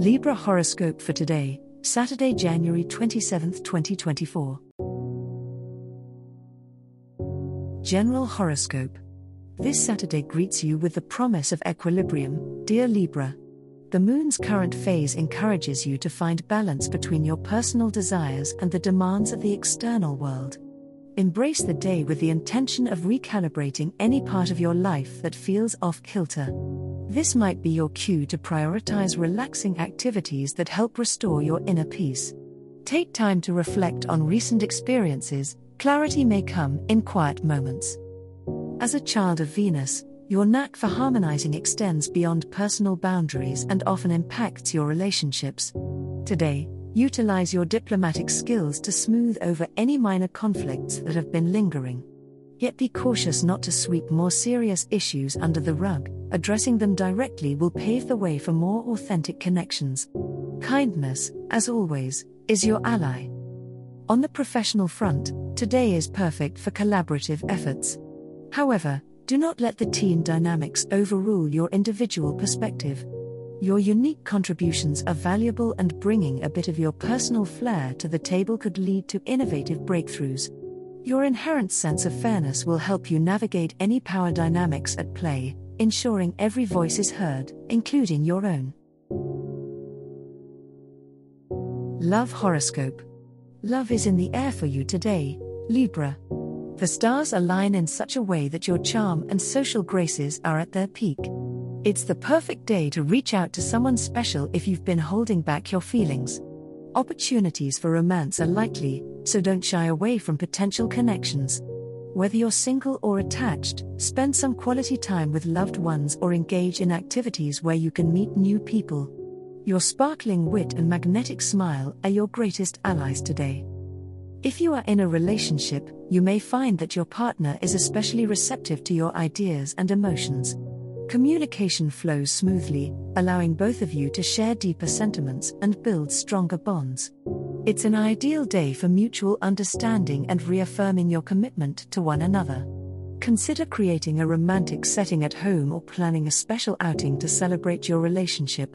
Libra horoscope for today, Saturday, January 27, 2024. General horoscope. This Saturday greets you with the promise of equilibrium, dear Libra. The moon's current phase encourages you to find balance between your personal desires and the demands of the external world. Embrace the day with the intention of recalibrating any part of your life that feels off kilter. This might be your cue to prioritize relaxing activities that help restore your inner peace. Take time to reflect on recent experiences, clarity may come in quiet moments. As a child of Venus, your knack for harmonizing extends beyond personal boundaries and often impacts your relationships. Today, utilize your diplomatic skills to smooth over any minor conflicts that have been lingering. Yet be cautious not to sweep more serious issues under the rug, addressing them directly will pave the way for more authentic connections. Kindness, as always, is your ally. On the professional front, today is perfect for collaborative efforts. However, do not let the team dynamics overrule your individual perspective. Your unique contributions are valuable, and bringing a bit of your personal flair to the table could lead to innovative breakthroughs. Your inherent sense of fairness will help you navigate any power dynamics at play, ensuring every voice is heard, including your own. Love Horoscope Love is in the air for you today, Libra. The stars align in such a way that your charm and social graces are at their peak. It's the perfect day to reach out to someone special if you've been holding back your feelings. Opportunities for romance are likely, so don't shy away from potential connections. Whether you're single or attached, spend some quality time with loved ones or engage in activities where you can meet new people. Your sparkling wit and magnetic smile are your greatest allies today. If you are in a relationship, you may find that your partner is especially receptive to your ideas and emotions. Communication flows smoothly, allowing both of you to share deeper sentiments and build stronger bonds. It's an ideal day for mutual understanding and reaffirming your commitment to one another. Consider creating a romantic setting at home or planning a special outing to celebrate your relationship.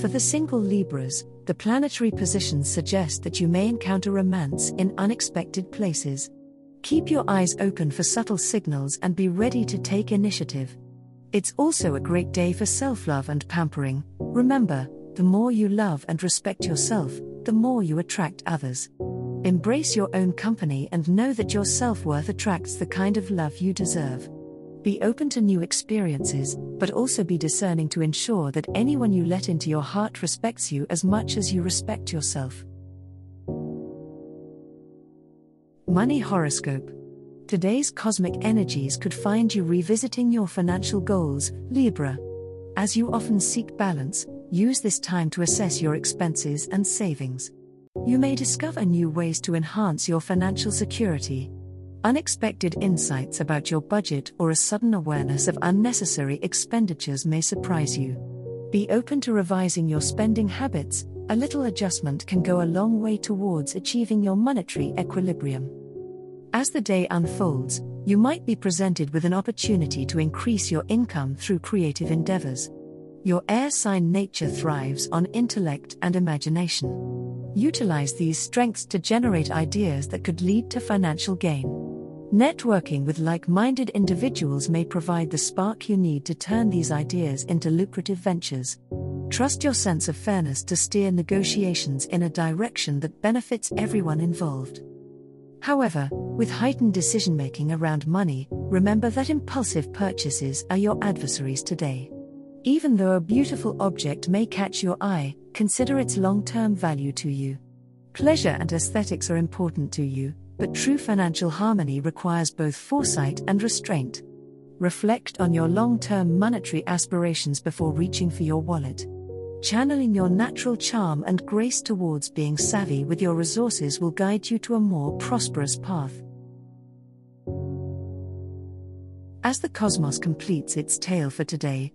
For the single Libras, the planetary positions suggest that you may encounter romance in unexpected places. Keep your eyes open for subtle signals and be ready to take initiative. It's also a great day for self love and pampering. Remember, the more you love and respect yourself, the more you attract others. Embrace your own company and know that your self worth attracts the kind of love you deserve. Be open to new experiences, but also be discerning to ensure that anyone you let into your heart respects you as much as you respect yourself. Money Horoscope Today's cosmic energies could find you revisiting your financial goals, Libra. As you often seek balance, use this time to assess your expenses and savings. You may discover new ways to enhance your financial security. Unexpected insights about your budget or a sudden awareness of unnecessary expenditures may surprise you. Be open to revising your spending habits, a little adjustment can go a long way towards achieving your monetary equilibrium. As the day unfolds, you might be presented with an opportunity to increase your income through creative endeavors. Your air sign nature thrives on intellect and imagination. Utilize these strengths to generate ideas that could lead to financial gain. Networking with like minded individuals may provide the spark you need to turn these ideas into lucrative ventures. Trust your sense of fairness to steer negotiations in a direction that benefits everyone involved. However, with heightened decision making around money, remember that impulsive purchases are your adversaries today. Even though a beautiful object may catch your eye, consider its long term value to you. Pleasure and aesthetics are important to you, but true financial harmony requires both foresight and restraint. Reflect on your long term monetary aspirations before reaching for your wallet. Channeling your natural charm and grace towards being savvy with your resources will guide you to a more prosperous path. As the cosmos completes its tale for today,